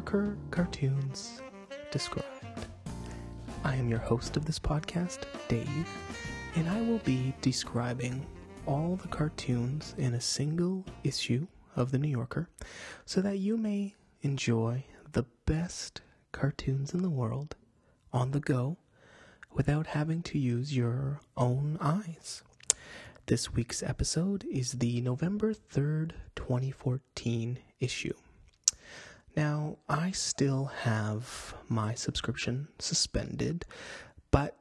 Yorker Cartoons Described. I am your host of this podcast, Dave, and I will be describing all the cartoons in a single issue of the New Yorker so that you may enjoy the best cartoons in the world on the go without having to use your own eyes. This week's episode is the November 3rd, 2014 issue. Now, I still have my subscription suspended, but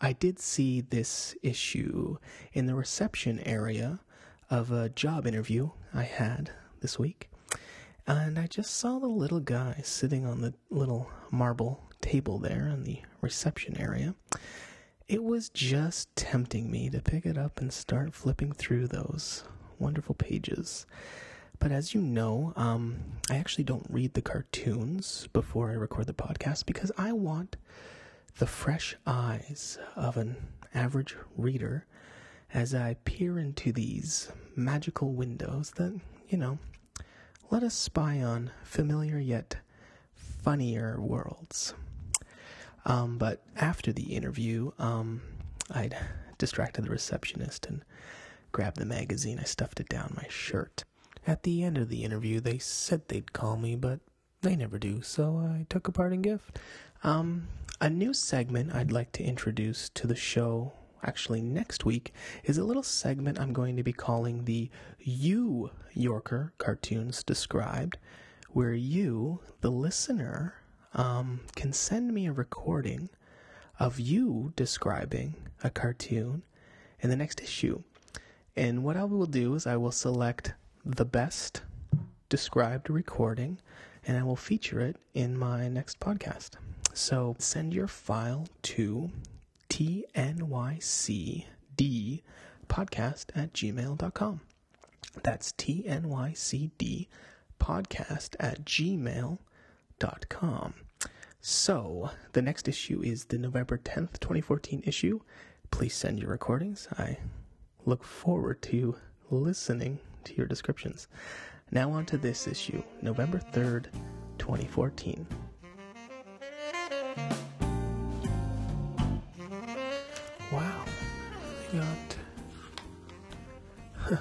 I did see this issue in the reception area of a job interview I had this week. And I just saw the little guy sitting on the little marble table there in the reception area. It was just tempting me to pick it up and start flipping through those wonderful pages. But as you know, um, I actually don't read the cartoons before I record the podcast because I want the fresh eyes of an average reader as I peer into these magical windows that, you know, let us spy on familiar yet funnier worlds. Um, but after the interview, um, I'd distracted the receptionist and grabbed the magazine. I stuffed it down my shirt. At the end of the interview, they said they'd call me, but they never do, so I took a parting gift. Um, a new segment I'd like to introduce to the show, actually next week, is a little segment I'm going to be calling the You Yorker Cartoons Described, where you, the listener, um, can send me a recording of you describing a cartoon in the next issue. And what I will do is I will select the best described recording and I will feature it in my next podcast. So send your file to tnycd podcast at gmail.com. That's tnycd podcast at gmail.com. So, the next issue is the November 10th, 2014 issue. Please send your recordings. I look forward to listening to your descriptions. Now, on to this issue, November 3rd, 2014. Wow, got.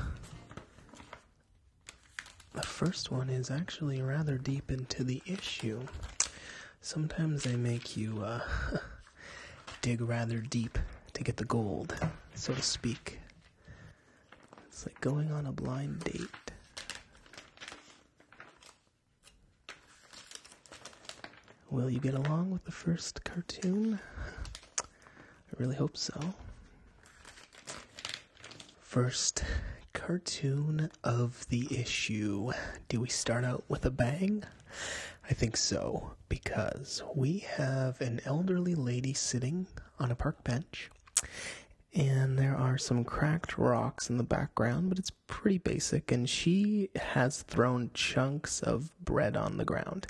The first one is actually rather deep into the issue. Sometimes they make you uh, dig rather deep to get the gold, so to speak. It's like going on a blind date. Will you get along with the first cartoon? I really hope so. First cartoon of the issue. Do we start out with a bang? I think so, because we have an elderly lady sitting on a park bench, and there are some cracked rocks in the background, but it's pretty basic, and she has thrown chunks of bread on the ground.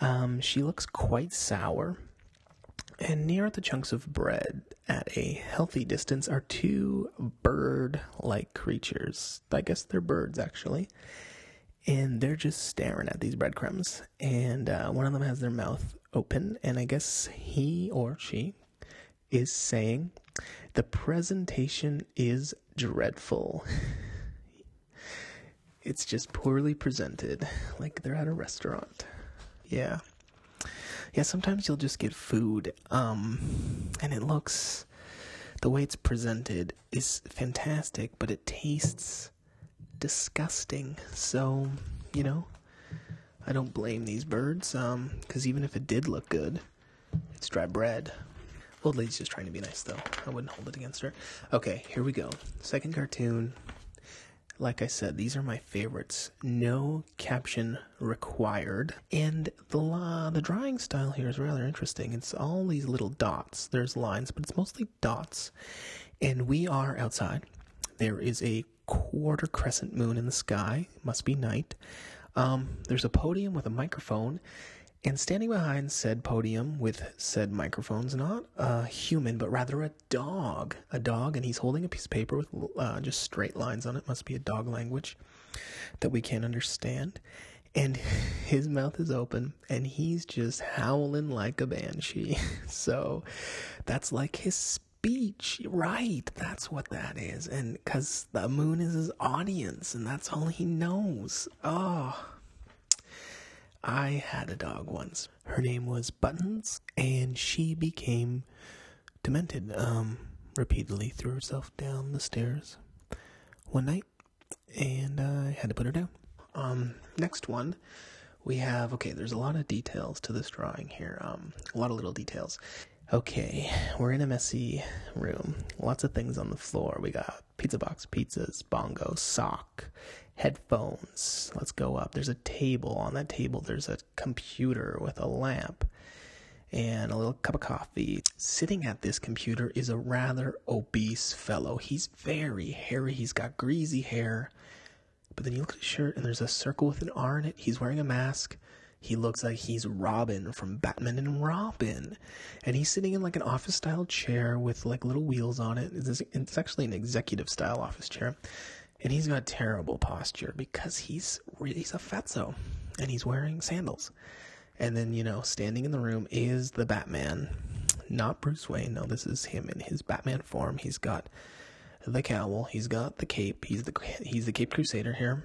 Um, she looks quite sour, and near the chunks of bread, at a healthy distance, are two bird like creatures. I guess they're birds, actually and they're just staring at these breadcrumbs. And uh, one of them has their mouth open, and I guess he or she is saying, The presentation is dreadful. it's just poorly presented, like they're at a restaurant. Yeah. Yeah, sometimes you'll just get food, um, and it looks, the way it's presented is fantastic, but it tastes disgusting. So, you know, I don't blame these birds, um, because even if it did look good, it's dry bread. Old lady's just trying to be nice, though. I wouldn't hold it against her. Okay, here we go. Second cartoon. Like I said, these are my favorites. No caption required. And the the drawing style here is rather interesting. It's all these little dots. There's lines, but it's mostly dots. And we are outside. There is a quarter crescent moon in the sky. Must be night. Um, there's a podium with a microphone, and standing behind said podium with said microphones, not a human, but rather a dog. A dog, and he's holding a piece of paper with uh, just straight lines on it. Must be a dog language. that we can't understand. And his mouth is open and he's just howling like a banshee. So that's like his speech. Right. That's what that is. And because the moon is his audience and that's all he knows. Oh. I had a dog once. Her name was Buttons, and she became demented. Um, repeatedly threw herself down the stairs one night, and I had to put her down. Um, next one, we have okay. There's a lot of details to this drawing here. Um, a lot of little details. Okay, we're in a messy room. Lots of things on the floor. We got pizza box, pizzas, bongo, sock, headphones. Let's go up. There's a table. On that table, there's a computer with a lamp and a little cup of coffee. Sitting at this computer is a rather obese fellow. He's very hairy. He's got greasy hair. But then you look at his shirt and there's a circle with an R in it. He's wearing a mask. He looks like he's Robin from Batman and Robin. And he's sitting in like an office style chair with like little wheels on it. It's, actually an executive style office chair. And he's got terrible posture because he's he's a fatso and he's wearing sandals. And then, you know, standing in the room is the Batman. Not Bruce Wayne. No, this is him in his Batman form. He's got the cowl, he's got the cape, he's the he's the Cape Crusader here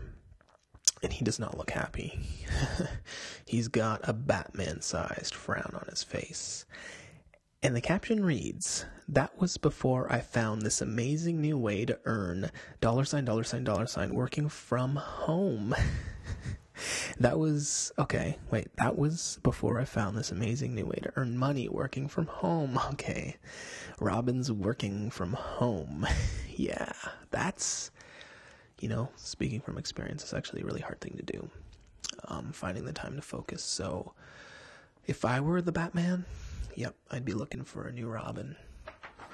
and he does not look happy. He's got a Batman sized frown on his face. And the caption reads, That was before I found this amazing new way to earn dollar sign, dollar sign, dollar sign working from home. that was, okay, wait, that was before I found this amazing new way to earn money working from home. Okay. Robin's working from home. yeah, that's you know, speaking from experience, it's actually a really hard thing to do. Um, finding the time to focus. So, if I were the Batman, yep, I'd be looking for a new Robin.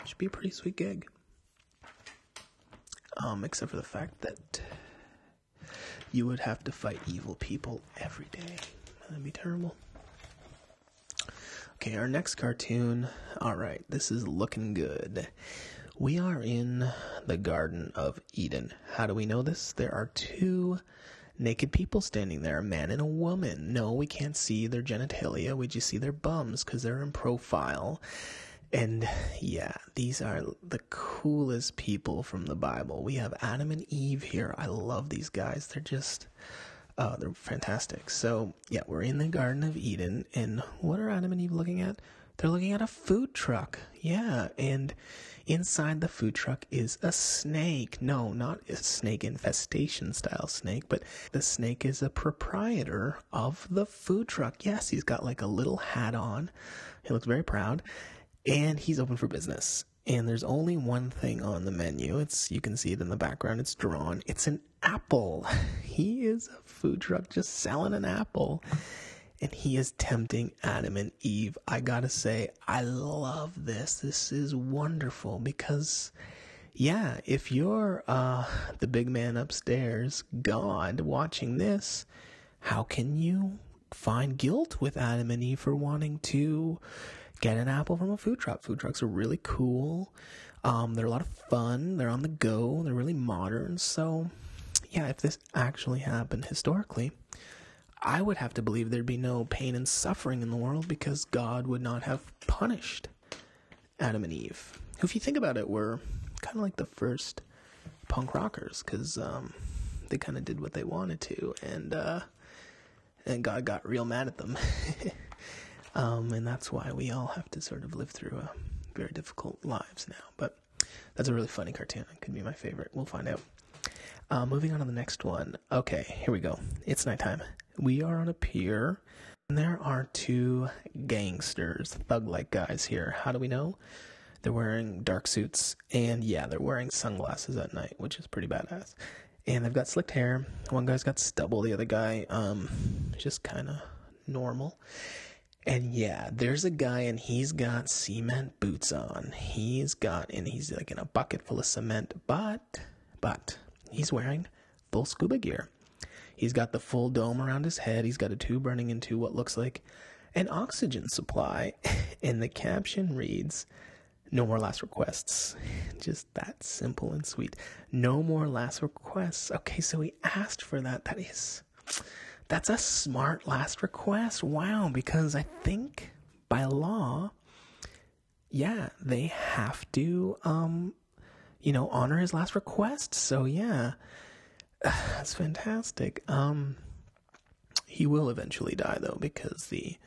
Should be a pretty sweet gig. Um, except for the fact that you would have to fight evil people every day. That'd be terrible. Okay, our next cartoon. All right, this is looking good. We are in the Garden of Eden. How do we know this? There are two naked people standing there, a man and a woman. No, we can't see their genitalia. We just see their bums because they're in profile. And yeah, these are the coolest people from the Bible. We have Adam and Eve here. I love these guys. They're just, uh, they're fantastic. So yeah, we're in the Garden of Eden. And what are Adam and Eve looking at? They're looking at a food truck. Yeah. And inside the food truck is a snake. No, not a snake infestation style snake, but the snake is a proprietor of the food truck. Yes, he's got like a little hat on. He looks very proud. And he's open for business. And there's only one thing on the menu. It's you can see it in the background. It's drawn. It's an apple. He is a food truck just selling an apple and he is tempting Adam and Eve. I gotta say, I love this. This is wonderful because, yeah, if you're uh, the big man upstairs, God, watching this, how can you find guilt with Adam and Eve for wanting to get an apple from a food truck? Food trucks are really cool. Um, they're a lot of fun. They're on the go. They're really modern. So, yeah, if this actually happened historically, I would have to believe there'd be no pain and suffering in the world because God would not have punished Adam and Eve. Who, if you think about it, were kind of like the first punk rockers because um, they kind of did what they wanted to, and uh, and God got real mad at them. um, and that's why we all have to sort of live through a very difficult lives now. But that's a really funny cartoon. It could be my favorite. We'll find out. Uh, moving on to the next one. Okay, here we go. It's nighttime. We are on a pier, and there are two gangsters, thug like guys here. How do we know? They're wearing dark suits, and yeah, they're wearing sunglasses at night, which is pretty badass. And they've got slicked hair. One guy's got stubble, the other guy, um, just kind of normal. And yeah, there's a guy and he's got cement boots on. He's got, and he's like in a bucket full of cement, but, but, He's wearing full scuba gear. He's got the full dome around his head. He's got a tube running into what looks like an oxygen supply. And the caption reads, No more last requests. Just that simple and sweet. No more last requests. Okay, so he asked for that. That is that's a smart last request. Wow, because I think by law, yeah, they have to um you know, honor his last request. So yeah. That's fantastic. Um he will eventually die though because the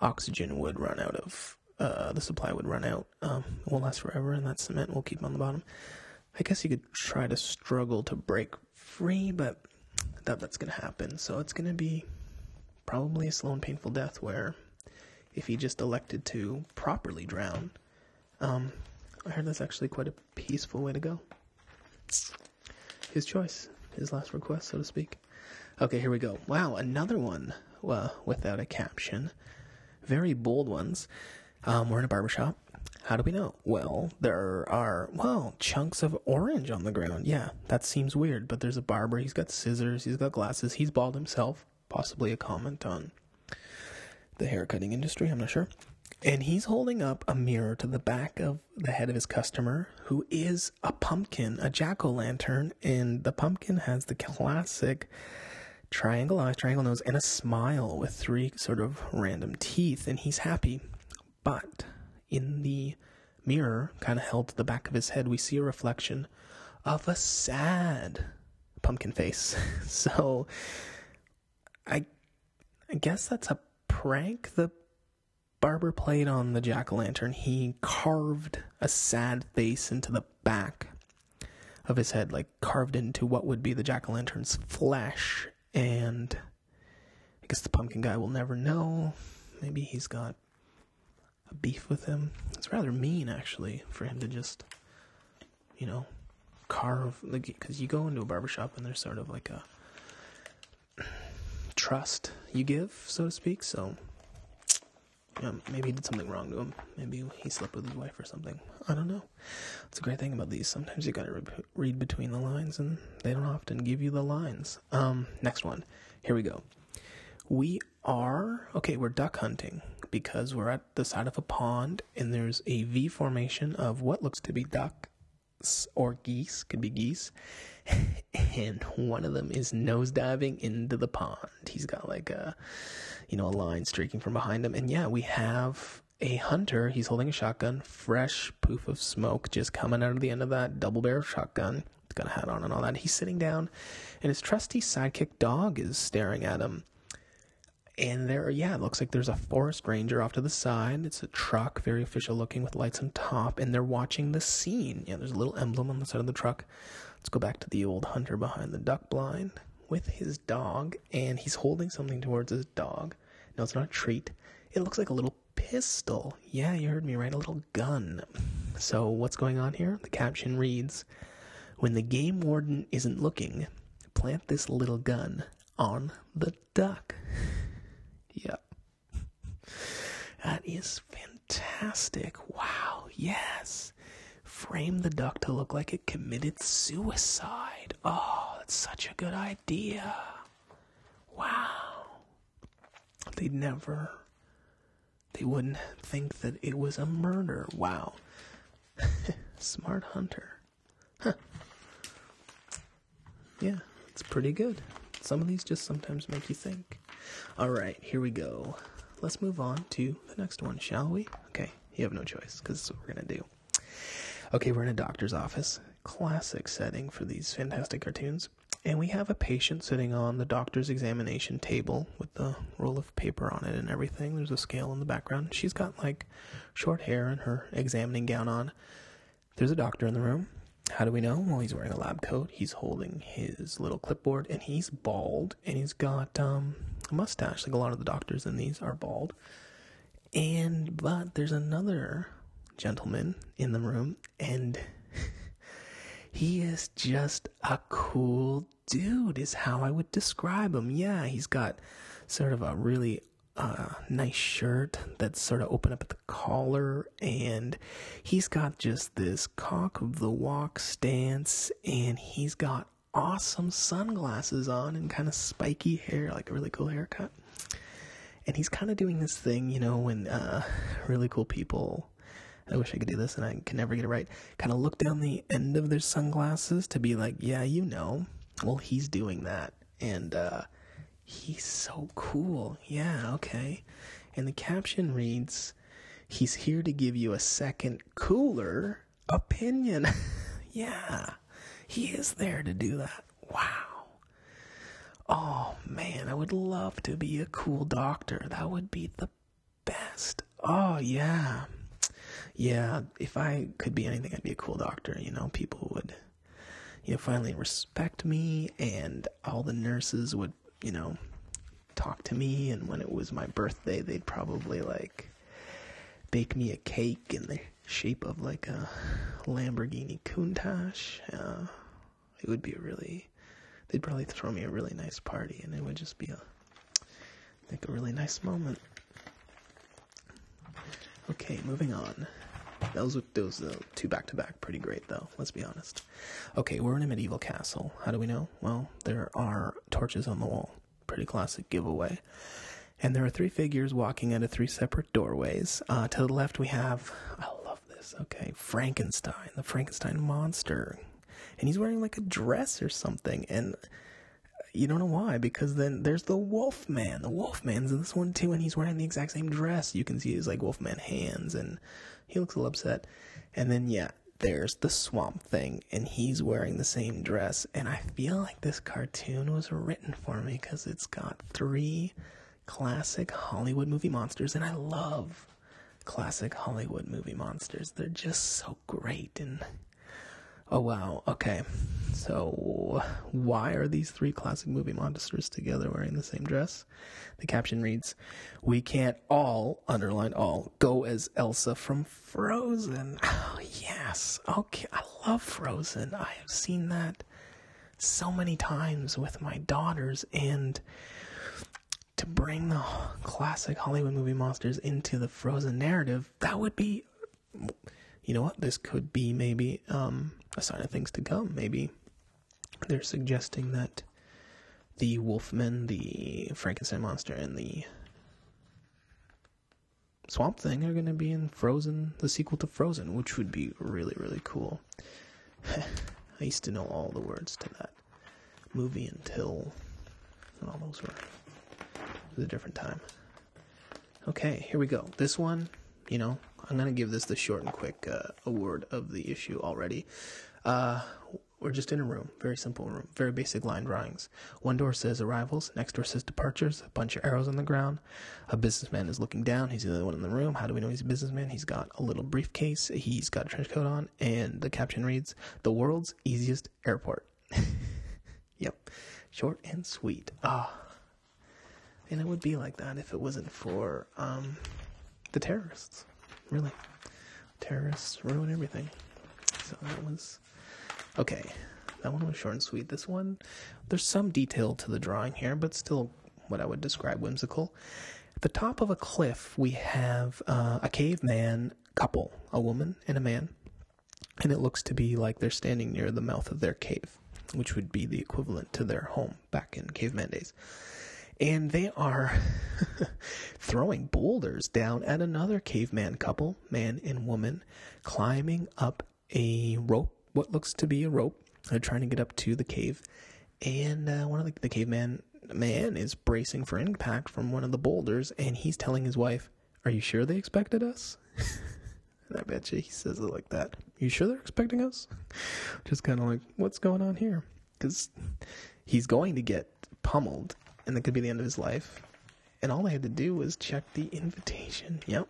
oxygen would run out of uh, the supply would run out. Um, it won't last forever, and that cement will keep him on the bottom. I guess he could try to struggle to break free, but doubt that's to happen. So it's to be probably a slow and painful death where if he just elected to properly drown, um, I heard that's actually quite a peaceful way to go. His choice, his last request, so to speak. Okay, here we go. Wow, another one well, without a caption. Very bold ones. Um, we're in a barbershop. How do we know? Well, there are, well, chunks of orange on the ground. Yeah, that seems weird, but there's a barber. He's got scissors. He's got glasses. He's bald himself. Possibly a comment on the haircutting industry. I'm not sure. And he's holding up a mirror to the back of the head of his customer, who is a pumpkin, a jack o' lantern. And the pumpkin has the classic triangle eyes, triangle nose, and a smile with three sort of random teeth, and he's happy. But in the mirror, kind of held to the back of his head, we see a reflection of a sad pumpkin face. so I I guess that's a prank the barber played on the jack o' lantern. He carved a sad face into the back of his head, like carved into what would be the jack o' lantern's flesh, and I guess the pumpkin guy will never know. Maybe he's got a beef with him. It's rather mean, actually, for him to just, you know, carve. Like, because you go into a barbershop and there's sort of like a trust you give, so to speak. So, yeah, maybe he did something wrong to him. Maybe he slept with his wife or something. I don't know. It's a great thing about these. Sometimes you gotta re- read between the lines, and they don't often give you the lines. Um, next one. Here we go. We are okay. We're duck hunting because we're at the side of a pond, and there's a V formation of what looks to be ducks or geese. Could be geese. and one of them is nosediving into the pond. He's got like a, you know, a line streaking from behind him. And yeah, we have a hunter. He's holding a shotgun, fresh poof of smoke just coming out of the end of that double barrel shotgun. He's got a hat on and all that. He's sitting down, and his trusty sidekick dog is staring at him. And there, yeah, it looks like there's a forest ranger off to the side. It's a truck, very official looking with lights on top, and they're watching the scene. Yeah, there's a little emblem on the side of the truck. Let's go back to the old hunter behind the duck blind with his dog, and he's holding something towards his dog. No, it's not a treat. It looks like a little pistol. Yeah, you heard me right, a little gun. So, what's going on here? The caption reads When the game warden isn't looking, plant this little gun on the duck. That is fantastic. Wow, yes. Frame the duck to look like it committed suicide. Oh, that's such a good idea. Wow. They'd never they wouldn't think that it was a murder. Wow. Smart hunter. Huh. Yeah, it's pretty good. Some of these just sometimes make you think. All right, here we go. Let's move on to the next one, shall we? Okay, you have no choice because that's what we're to do. Okay, we're in a doctor's office. Classic setting for these fantastic cartoons. And we have a patient sitting on the doctor's examination table with the roll of paper on it and everything. There's a scale in the background. She's got like short hair and her examining gown on. There's a doctor in the room. How do we know? Well, he's wearing a lab coat. He's holding his little clipboard and he's bald and he's got um, a mustache. Like a lot of the doctors in these are bald. And, but there's another gentleman in the room and he is just a cool dude, is how I would describe him. Yeah, he's got sort of a really uh, nice shirt that's sort of open up at the collar, and he's got just this cock of the walk stance, and he's got awesome sunglasses on and kind of spiky hair, like a really cool haircut. And he's kind of doing this thing, you know, when uh, really cool people I wish I could do this and I can never get it right. Kind of look down the end of their sunglasses to be like, yeah, you know. Well, he's doing that. And uh, he's so cool. Yeah, okay. And the caption reads, he's here to give you a second cooler opinion. yeah, he is there to do that. Wow. Oh man, I would love to be a cool doctor. That would be the best. Oh yeah. Yeah, if I could be anything, I'd be a cool doctor. You know, people would, you know, finally respect me, and all the nurses would, you know, talk to me. And when it was my birthday, they'd probably like bake me a cake in the shape of like a Lamborghini Countach. Uh, it would be a really, they'd probably throw me a really nice party, and it would just be a, like a really nice moment. Okay, moving on. Those those uh, two back to back, pretty great though. Let's be honest. Okay, we're in a medieval castle. How do we know? Well, there are torches on the wall. Pretty classic giveaway. And there are three figures walking out of three separate doorways. Uh, to the left, we have, I love this, okay, Frankenstein, the Frankenstein monster. And he's wearing like a dress or something. And you don't know why, because then there's the Wolfman. The Wolfman's in this one too, and he's wearing the exact same dress. You can see his like Wolfman hands, and he looks a little upset. And then, yeah, there's the Swamp Thing, and he's wearing the same dress. And I feel like this cartoon was written for me because it's got three classic Hollywood movie monsters, and I love classic Hollywood movie monsters. They're just so great and oh wow. Okay. So why are these three classic movie monsters together wearing the same dress? The caption reads, "We can't all underline all go as Elsa from Frozen." Oh, yes. Okay. I love Frozen. I have seen that so many times with my daughters and to bring the classic Hollywood movie monsters into the Frozen narrative, that would be, you know what? This could be maybe um, a sign of things to come. Maybe they're suggesting that the Wolfman, the Frankenstein monster, and the Swamp Thing are going to be in Frozen, the sequel to Frozen, which would be really, really cool. I used to know all the words to that movie until all those were was a different time. Okay, here we go. This one, you know, I'm gonna give this the short and quick uh, award of the issue already. Uh, we're just in a room, very simple room, very basic line drawings. One door says arrivals, next door says departures, a bunch of arrows on the ground. A businessman is looking down, he's the only one in the room. How do we know he's a businessman? He's got a little briefcase, he's got a trench coat on, and the caption reads, The world's easiest airport. yep, short and sweet. Ah. And it would be like that if it wasn't for um, the terrorists. Really. Terrorists ruin everything. So that was. Okay. That one was short and sweet. This one, there's some detail to the drawing here, but still what I would describe whimsical. At the top of a cliff, we have uh, a caveman couple, a woman and a man. And it looks to be like they're standing near the mouth of their cave, which would be the equivalent to their home back in caveman days and they are throwing boulders down at another caveman couple, man and woman, climbing up a rope, what looks to be a rope. They're trying to get up to the cave, and uh, one of the, the caveman man is bracing for impact from one of the boulders, and he's telling his wife, "Are you sure they expected us?" I bet you he says it like that. You sure they're expecting us? Just kind of like, what's going on here? Because he's going to get pummeled and that could be the end of his life. And all I had to do was check the invitation. Yep.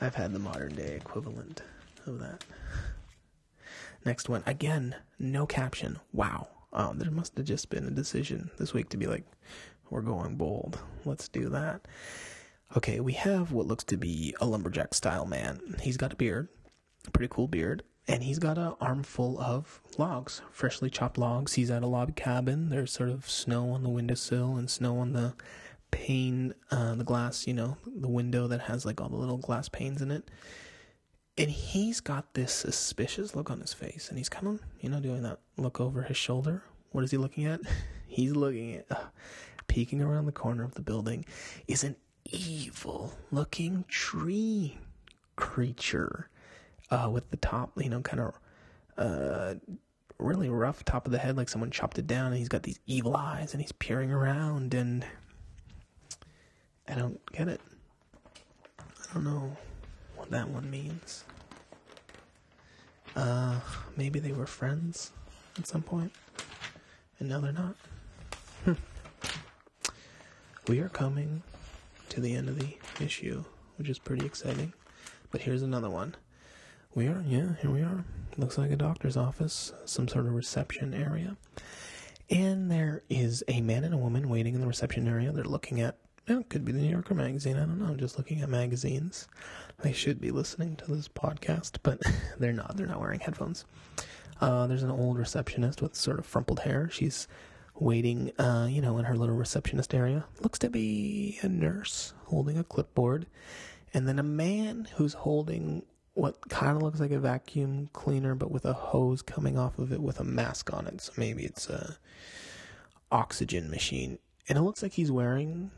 I've had the modern day equivalent of that. Next one. Again, no caption. Wow. Oh, there must have just been a decision this week to be like, we're going bold. Let's do that. Okay, we have what looks to be a lumberjack style man. He's got a beard, a pretty cool beard and he's got an armful of logs, freshly chopped logs. He's at a log cabin. There's sort of snow on the windowsill and snow on the pane, uh, the glass, you know, the window that has like all the little glass panes in it. And he's got this suspicious look on his face, and he's kind of, you know, doing that look over his shoulder. What is he looking at? he's looking at, uh, peeking around the corner of the building, is an evil looking tree creature uh, with the top, you know, kind of uh, really rough top of the head, like someone chopped it down, and he's got these evil eyes, and he's peering around, and I don't get it. I don't know what that one means. Uh, maybe they were friends at some point, and now they're not. Hmm. we are coming to the end of the issue, which is pretty exciting. But here's another one. We are, yeah, here we are. Looks like a doctor's office, some sort of reception area. And there is a man and a woman waiting in the reception area. They're looking at, know, it could be the New Yorker magazine. I don't know, I'm just looking at magazines. They should be listening to this podcast, but they're not. They're not wearing headphones. Uh, there's an old receptionist with sort of frumpled hair. She's waiting, uh, you know, in her little receptionist area. Looks to be a nurse holding a clipboard. And then a man who's holding what kind of looks like a vacuum cleaner, but with a hose coming off of it with a mask on it. So maybe it's a oxygen machine. And it looks like he's wearing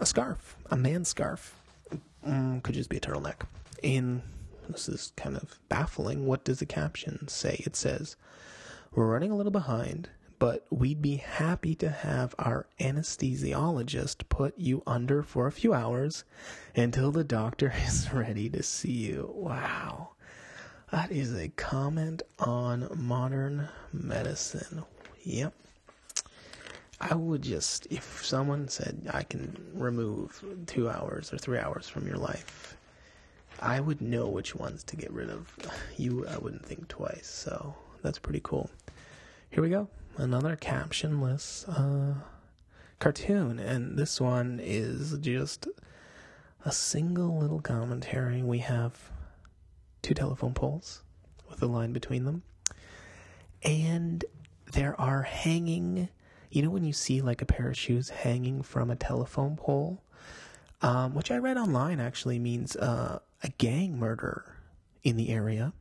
a scarf, a man scarf. Mm, could just be a turtleneck. And this is kind of baffling. What does the caption say? It says, We're running a little behind but we'd be happy to have our anesthesiologist put you under for a few hours until the doctor is ready to see you. Wow. That is a comment on modern medicine. Yep. I would just, if someone said I can remove two hours or three hours from your life, I would know which ones to get rid of. You, I wouldn't think twice. So that's pretty cool. Here we go another captionless uh, cartoon, and this one is just a single little commentary. We have two telephone poles with a line between them, and there are hanging. You know when you see like a pair of shoes hanging from a telephone pole, um, which I read online actually means uh, a gang murder in the area.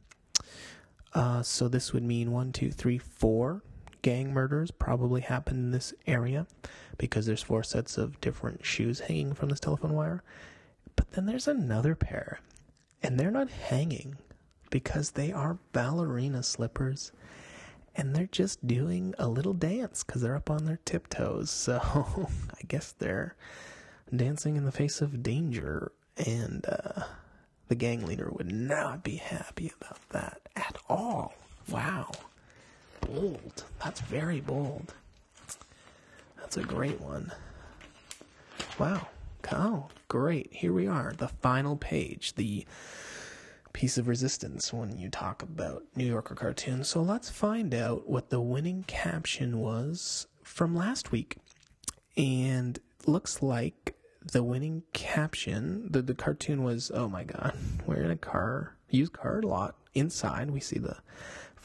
Uh, so this would mean one, two, three, four gang murders probably happened in this area because there's four sets of different shoes hanging from this telephone wire. But then there's another pair, and they're not hanging because they are ballerina slippers and they're just doing a little dance because they're up on their tiptoes. So I guess they're dancing in the face of danger, and uh, the gang leader would not be happy about that at all. Wow bold. That's very bold. That's a great one. Wow. Oh, great. Here we are. The final page. The piece of resistance when you talk about New Yorker cartoons. So let's find out what the winning caption was from last week. And looks like the winning caption, the, the cartoon was, oh my god, we're in a car, used car lot. Inside, we see the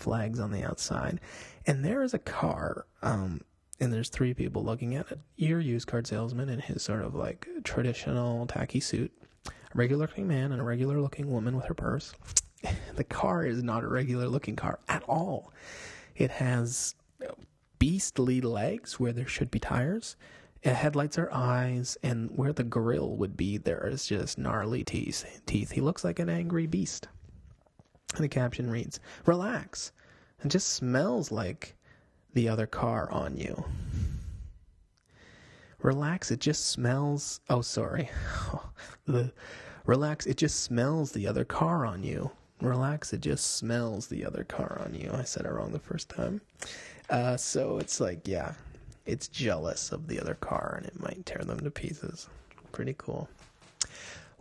flags on the outside. And there is a car, um, and there's three people looking at it. Your used car salesman in his sort of like traditional tacky suit, a regular looking man, and a regular looking woman with her purse. the car is not a regular looking car at all. It has beastly legs where there should be tires. Headlights are eyes, and where the grill would be, there is just gnarly teeth. Teeth. He looks like an angry beast. The caption reads, Relax. It just smells like the other car on you. Relax, it just smells. Oh, sorry. the relax, it just smells the other car on you. Relax, it just smells the other car on you. I said it wrong the first time. Uh, so it's like, yeah, it's jealous of the other car and it might tear them to pieces. Pretty cool.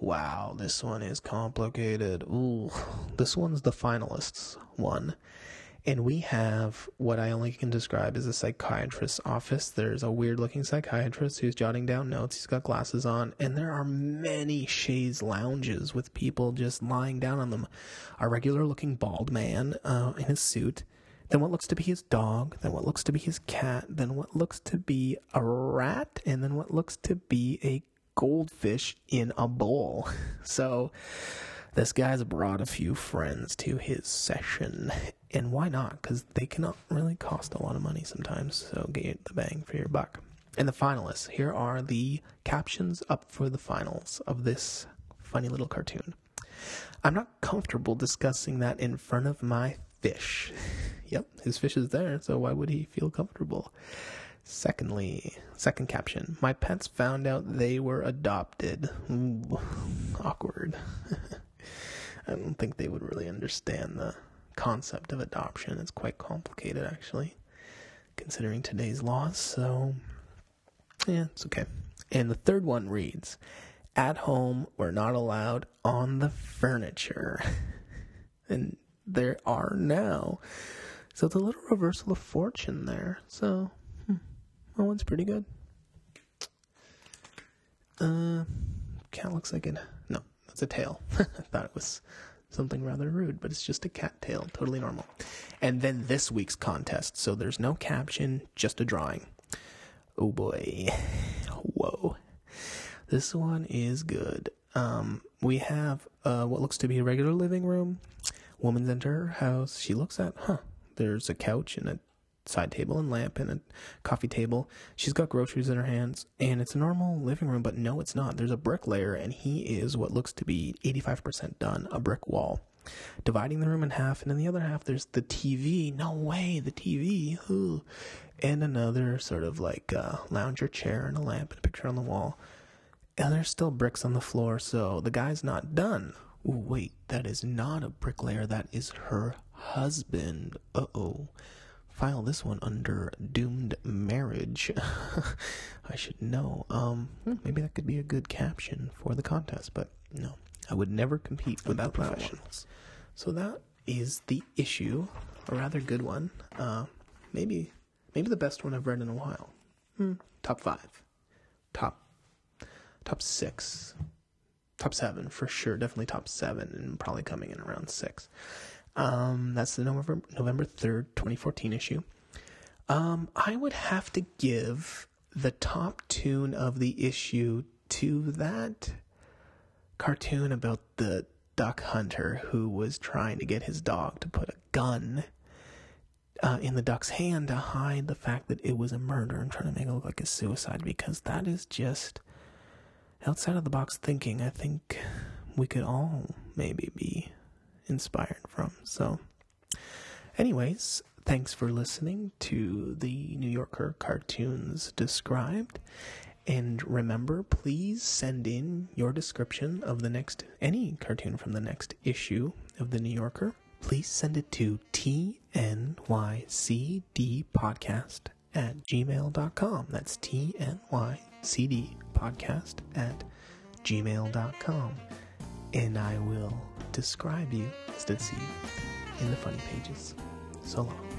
Wow, this one is complicated. Ooh, this one's the finalists one. And we have what I only can describe as a psychiatrist's office. There's a weird looking psychiatrist who's jotting down notes. He's got glasses on. And there are many chaise lounges with people just lying down on them. A regular looking bald man uh, in his suit. Then what looks to be his dog. Then what looks to be his cat. Then what looks to be a rat. And then what looks to be a goldfish in a bowl. So this guy's brought a few friends to his session. And why not? Because they cannot really cost a lot of money sometimes. So get the bang for your buck. And the finalists here are the captions up for the finals of this funny little cartoon. I'm not comfortable discussing that in front of my fish. yep, his fish is there, so why would he feel comfortable? Secondly, second caption, my pets found out they were adopted. Ooh, awkward. I don't think they would really understand the concept of adoption. It's quite complicated, actually, considering today's laws. So, yeah, it's okay. And the third one reads At home, we're not allowed on the furniture. and there are now. So it's a little reversal of fortune there. So, that one's pretty good. Uh, cat looks like it. No, that's a tail. I thought it was something rather rude, but it's just a cat tail, totally normal. And then this week's contest. So there's no caption, just a drawing. Oh boy. Whoa. This one is good. Um, we have uh, what looks to be a regular living room. Woman's enter her house. She looks at, huh, there's a couch and a side table and lamp and a coffee table. She's got groceries in her hands, and it's a normal living room, but no, it's not. There's a bricklayer, and he is what looks to be 85% done, a brick wall. Dividing the room in half, and in the other half, there's the TV. No way, the TV. Ooh. And another sort of like uh, lounger chair and a lamp and a picture on the wall. And there's still bricks on the floor, so the guy's not done. Ooh, wait, that is not a bricklayer, that is her husband. Uh oh file this one under doomed marriage. I should know. Um, hmm, maybe that could be a good caption for the contest, but no, I would never compete without professionals. So that is the issue, a rather good one. Uh, maybe, maybe the best one I've read in a while. Hmm. Top five, top, top six, top seven for sure. Definitely top seven, and probably coming in around six. Um, that's the November November third, twenty fourteen issue. Um, I would have to give the top tune of the issue to that cartoon about the duck hunter who was trying to get his dog to put a gun uh, in the duck's hand to hide the fact that it was a murder and trying to make it look like a suicide because that is just outside of the box thinking. I think we could all maybe be inspired from. So, anyways, thanks for listening to the New Yorker cartoons described. And remember, please send in your description of the next, any cartoon from the next issue of the New Yorker. Please send it to tnycdpodcast at gmail.com. That's tnycdpodcast at gmail.com. And I will describe you see you in the funny pages. So long.